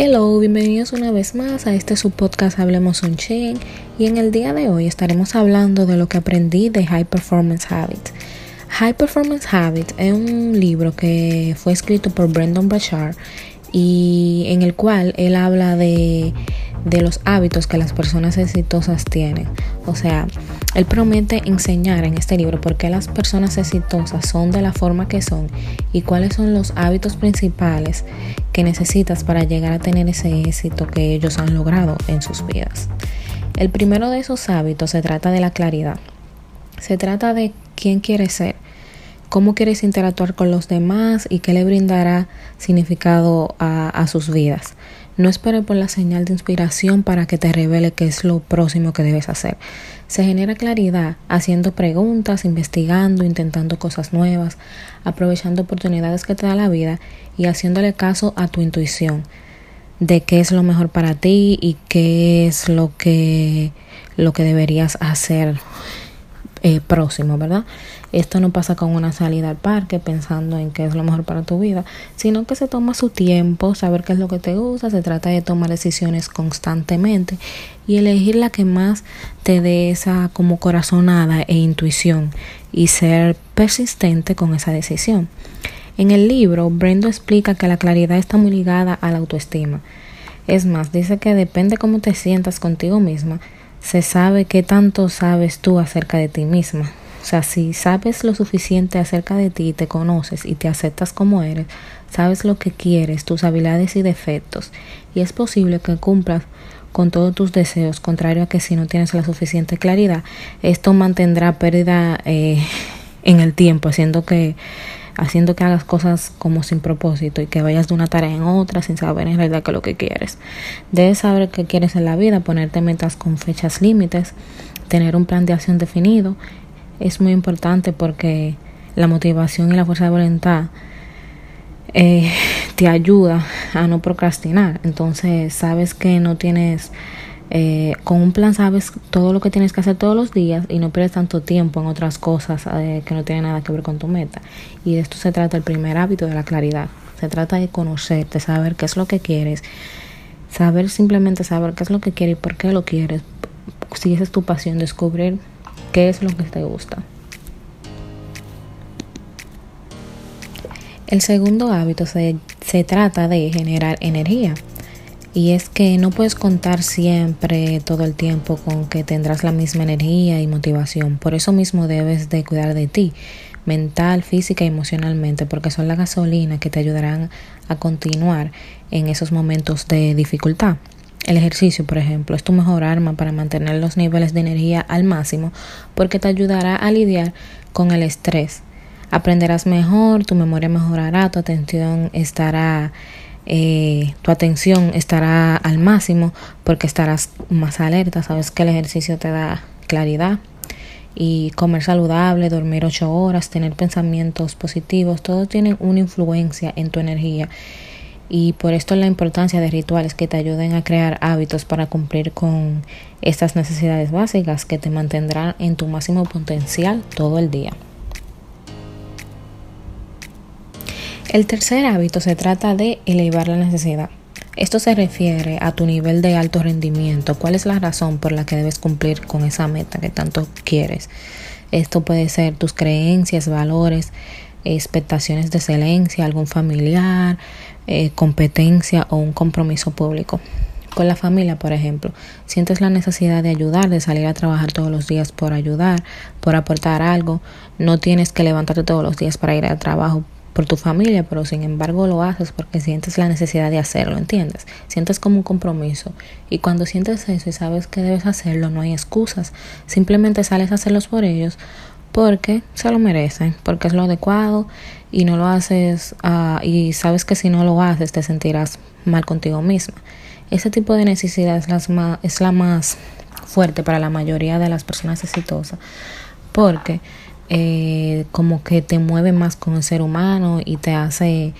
Hello, bienvenidos una vez más a este su podcast Hablemos un Chain y en el día de hoy estaremos hablando de lo que aprendí de High Performance Habits. High Performance Habits es un libro que fue escrito por Brendan Bashar y en el cual él habla de, de los hábitos que las personas exitosas tienen. O sea, él promete enseñar en este libro por qué las personas exitosas son de la forma que son y cuáles son los hábitos principales que necesitas para llegar a tener ese éxito que ellos han logrado en sus vidas. El primero de esos hábitos se trata de la claridad. Se trata de quién quieres ser, cómo quieres interactuar con los demás y qué le brindará significado a, a sus vidas. No espere por la señal de inspiración para que te revele qué es lo próximo que debes hacer. Se genera claridad haciendo preguntas, investigando, intentando cosas nuevas, aprovechando oportunidades que te da la vida y haciéndole caso a tu intuición de qué es lo mejor para ti y qué es lo que lo que deberías hacer eh, próximo, ¿verdad? Esto no pasa con una salida al parque pensando en qué es lo mejor para tu vida, sino que se toma su tiempo, saber qué es lo que te gusta, se trata de tomar decisiones constantemente y elegir la que más te dé esa como corazonada e intuición y ser persistente con esa decisión. En el libro, Brendo explica que la claridad está muy ligada a la autoestima. Es más, dice que depende cómo te sientas contigo misma, se sabe qué tanto sabes tú acerca de ti misma. O sea, si sabes lo suficiente acerca de ti, te conoces y te aceptas como eres, sabes lo que quieres, tus habilidades y defectos, y es posible que cumplas con todos tus deseos, contrario a que si no tienes la suficiente claridad, esto mantendrá pérdida eh, en el tiempo, haciendo que haciendo que hagas cosas como sin propósito y que vayas de una tarea en otra sin saber en realidad qué es lo que quieres. Debes saber qué quieres en la vida, ponerte metas con fechas límites, tener un plan de acción definido. Es muy importante porque la motivación y la fuerza de voluntad eh, te ayuda a no procrastinar. Entonces sabes que no tienes eh, con un plan sabes todo lo que tienes que hacer todos los días y no pierdes tanto tiempo en otras cosas eh, que no tienen nada que ver con tu meta. Y de esto se trata el primer hábito de la claridad. Se trata de conocerte, saber qué es lo que quieres, saber simplemente saber qué es lo que quieres y por qué lo quieres. Si esa es tu pasión, descubrir qué es lo que te gusta. El segundo hábito se, se trata de generar energía. Y es que no puedes contar siempre todo el tiempo con que tendrás la misma energía y motivación. Por eso mismo debes de cuidar de ti, mental, física y emocionalmente, porque son la gasolina que te ayudarán a continuar en esos momentos de dificultad. El ejercicio, por ejemplo, es tu mejor arma para mantener los niveles de energía al máximo porque te ayudará a lidiar con el estrés. Aprenderás mejor, tu memoria mejorará, tu atención estará eh, tu atención estará al máximo porque estarás más alerta, sabes que el ejercicio te da claridad y comer saludable, dormir ocho horas, tener pensamientos positivos, todos tienen una influencia en tu energía y por esto la importancia de rituales que te ayuden a crear hábitos para cumplir con estas necesidades básicas que te mantendrán en tu máximo potencial todo el día. El tercer hábito se trata de elevar la necesidad. Esto se refiere a tu nivel de alto rendimiento. ¿Cuál es la razón por la que debes cumplir con esa meta que tanto quieres? Esto puede ser tus creencias, valores, expectaciones de excelencia, algún familiar, eh, competencia o un compromiso público. Con la familia, por ejemplo, sientes la necesidad de ayudar, de salir a trabajar todos los días por ayudar, por aportar algo. No tienes que levantarte todos los días para ir al trabajo por tu familia, pero sin embargo lo haces porque sientes la necesidad de hacerlo, ¿entiendes? Sientes como un compromiso. Y cuando sientes eso y sabes que debes hacerlo, no hay excusas. Simplemente sales a hacerlos por ellos porque se lo merecen, porque es lo adecuado y no lo haces uh, y sabes que si no lo haces te sentirás mal contigo misma. Ese tipo de necesidad es, las es la más fuerte para la mayoría de las personas exitosas porque eh, como que te mueve más con el ser humano y te hace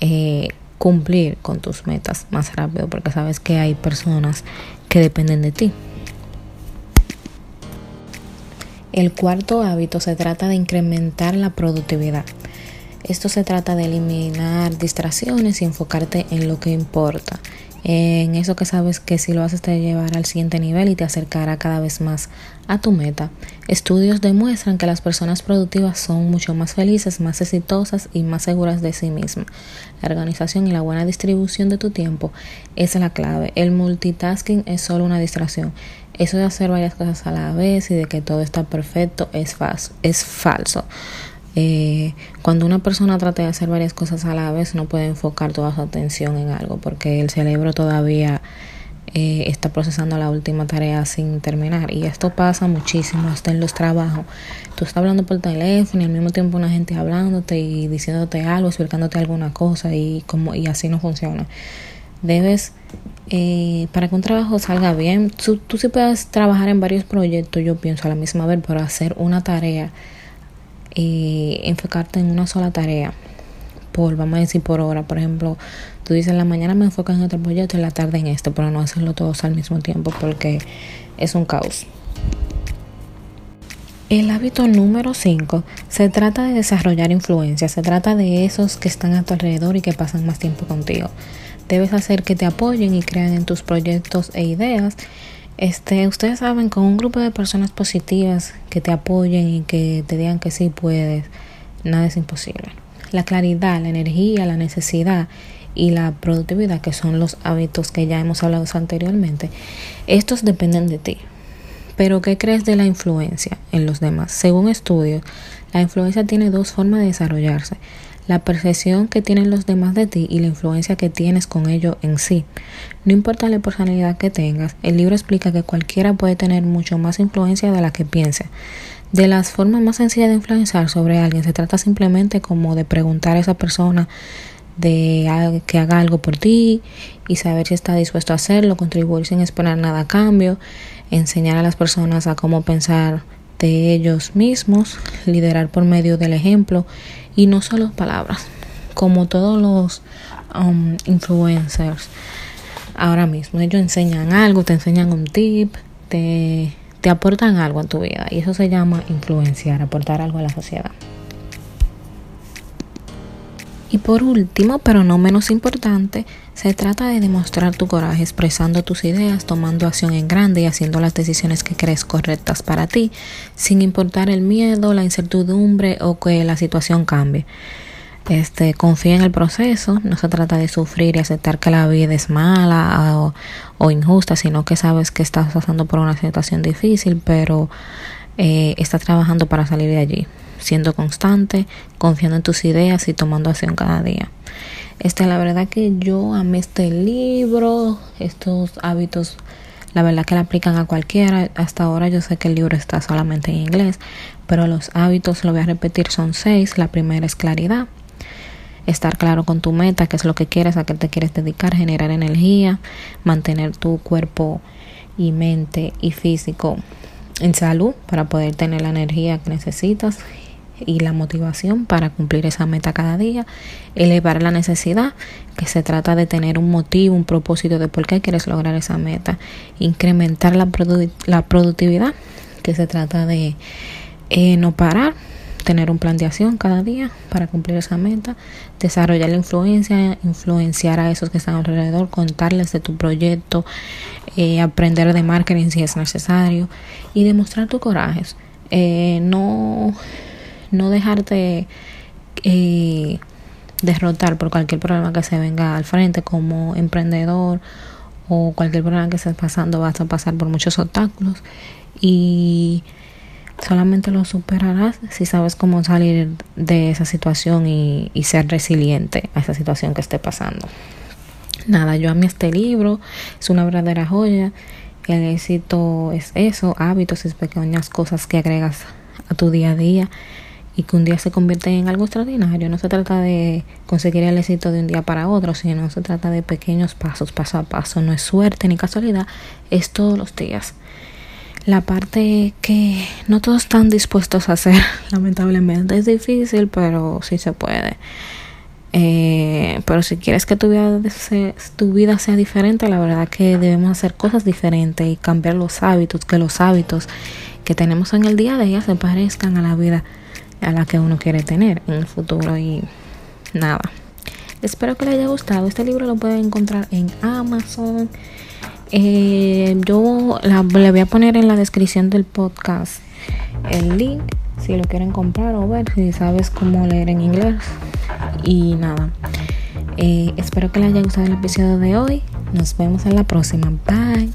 eh, cumplir con tus metas más rápido porque sabes que hay personas que dependen de ti. El cuarto hábito se trata de incrementar la productividad. Esto se trata de eliminar distracciones y enfocarte en lo que importa. En eso que sabes que si lo haces te llevará al siguiente nivel y te acercará cada vez más a tu meta. Estudios demuestran que las personas productivas son mucho más felices, más exitosas y más seguras de sí mismas. La organización y la buena distribución de tu tiempo es la clave. El multitasking es solo una distracción. Eso de hacer varias cosas a la vez y de que todo está perfecto es, falso. Es falso. Eh, cuando una persona trata de hacer varias cosas a la vez no puede enfocar toda su atención en algo porque el cerebro todavía eh, está procesando la última tarea sin terminar. Y esto pasa muchísimo hasta en los trabajos. Tú estás hablando por teléfono y al mismo tiempo una gente hablándote y diciéndote algo explicándote alguna cosa y como y así no funciona. Debes eh, para que un trabajo salga bien tú, tú sí puedes trabajar en varios proyectos yo pienso a la misma vez pero hacer una tarea y enfocarte en una sola tarea por, vamos a decir, por hora. Por ejemplo, tú dices la mañana me enfocas en otro proyecto y la tarde en este, pero no hacerlo todos al mismo tiempo porque es un caos. El hábito número 5 se trata de desarrollar influencia, se trata de esos que están a tu alrededor y que pasan más tiempo contigo. Debes hacer que te apoyen y crean en tus proyectos e ideas este, ustedes saben, con un grupo de personas positivas que te apoyen y que te digan que sí puedes, nada es imposible. La claridad, la energía, la necesidad y la productividad, que son los hábitos que ya hemos hablado anteriormente, estos dependen de ti. Pero, ¿qué crees de la influencia en los demás? Según estudios, la influencia tiene dos formas de desarrollarse la percepción que tienen los demás de ti y la influencia que tienes con ello en sí. No importa la personalidad que tengas, el libro explica que cualquiera puede tener mucho más influencia de la que piense. De las formas más sencillas de influenciar sobre alguien se trata simplemente como de preguntar a esa persona de que haga algo por ti y saber si está dispuesto a hacerlo, contribuir sin esperar nada a cambio, enseñar a las personas a cómo pensar de ellos mismos, liderar por medio del ejemplo y no solo palabras, como todos los um, influencers ahora mismo. Ellos enseñan algo, te enseñan un tip, te, te aportan algo a tu vida y eso se llama influenciar, aportar algo a la sociedad. Y por último, pero no menos importante, se trata de demostrar tu coraje expresando tus ideas, tomando acción en grande y haciendo las decisiones que crees correctas para ti, sin importar el miedo, la incertidumbre o que la situación cambie. Este, confía en el proceso, no se trata de sufrir y aceptar que la vida es mala o, injusta, sino que sabes que estás pasando por una situación difícil, pero eh, estás trabajando para salir de allí siendo constante, confiando en tus ideas y tomando acción cada día. Este, la verdad que yo amé este libro, estos hábitos, la verdad que la aplican a cualquiera. Hasta ahora yo sé que el libro está solamente en inglés, pero los hábitos, lo voy a repetir, son seis. La primera es claridad. Estar claro con tu meta, qué es lo que quieres, a qué te quieres dedicar, generar energía, mantener tu cuerpo y mente y físico en salud para poder tener la energía que necesitas y la motivación para cumplir esa meta cada día, elevar la necesidad, que se trata de tener un motivo, un propósito de por qué quieres lograr esa meta, incrementar la, la productividad, que se trata de eh, no parar, tener un plan de acción cada día para cumplir esa meta, desarrollar la influencia, influenciar a esos que están alrededor, contarles de tu proyecto, eh, aprender de marketing si es necesario y demostrar tu coraje. Eh, no no dejarte eh, derrotar por cualquier problema que se venga al frente como emprendedor o cualquier problema que estés pasando vas a pasar por muchos obstáculos y solamente lo superarás si sabes cómo salir de esa situación y, y ser resiliente a esa situación que esté pasando. Nada, yo amé este libro, es una verdadera joya. El éxito es eso, hábitos y pequeñas cosas que agregas a tu día a día y que un día se convierte en algo extraordinario. No se trata de conseguir el éxito de un día para otro, sino se trata de pequeños pasos, paso a paso. No es suerte ni casualidad, es todos los días. La parte que no todos están dispuestos a hacer, lamentablemente, es difícil, pero sí se puede. Eh, pero si quieres que tu vida, sea, tu vida sea diferente, la verdad que debemos hacer cosas diferentes y cambiar los hábitos, que los hábitos que tenemos en el día de día se parezcan a la vida a la que uno quiere tener en el futuro y nada. Espero que les haya gustado. Este libro lo pueden encontrar en Amazon. Eh, yo le voy a poner en la descripción del podcast el link si lo quieren comprar o ver si sabes cómo leer en inglés. Y nada, eh, espero que les haya gustado el episodio de hoy. Nos vemos en la próxima. Bye.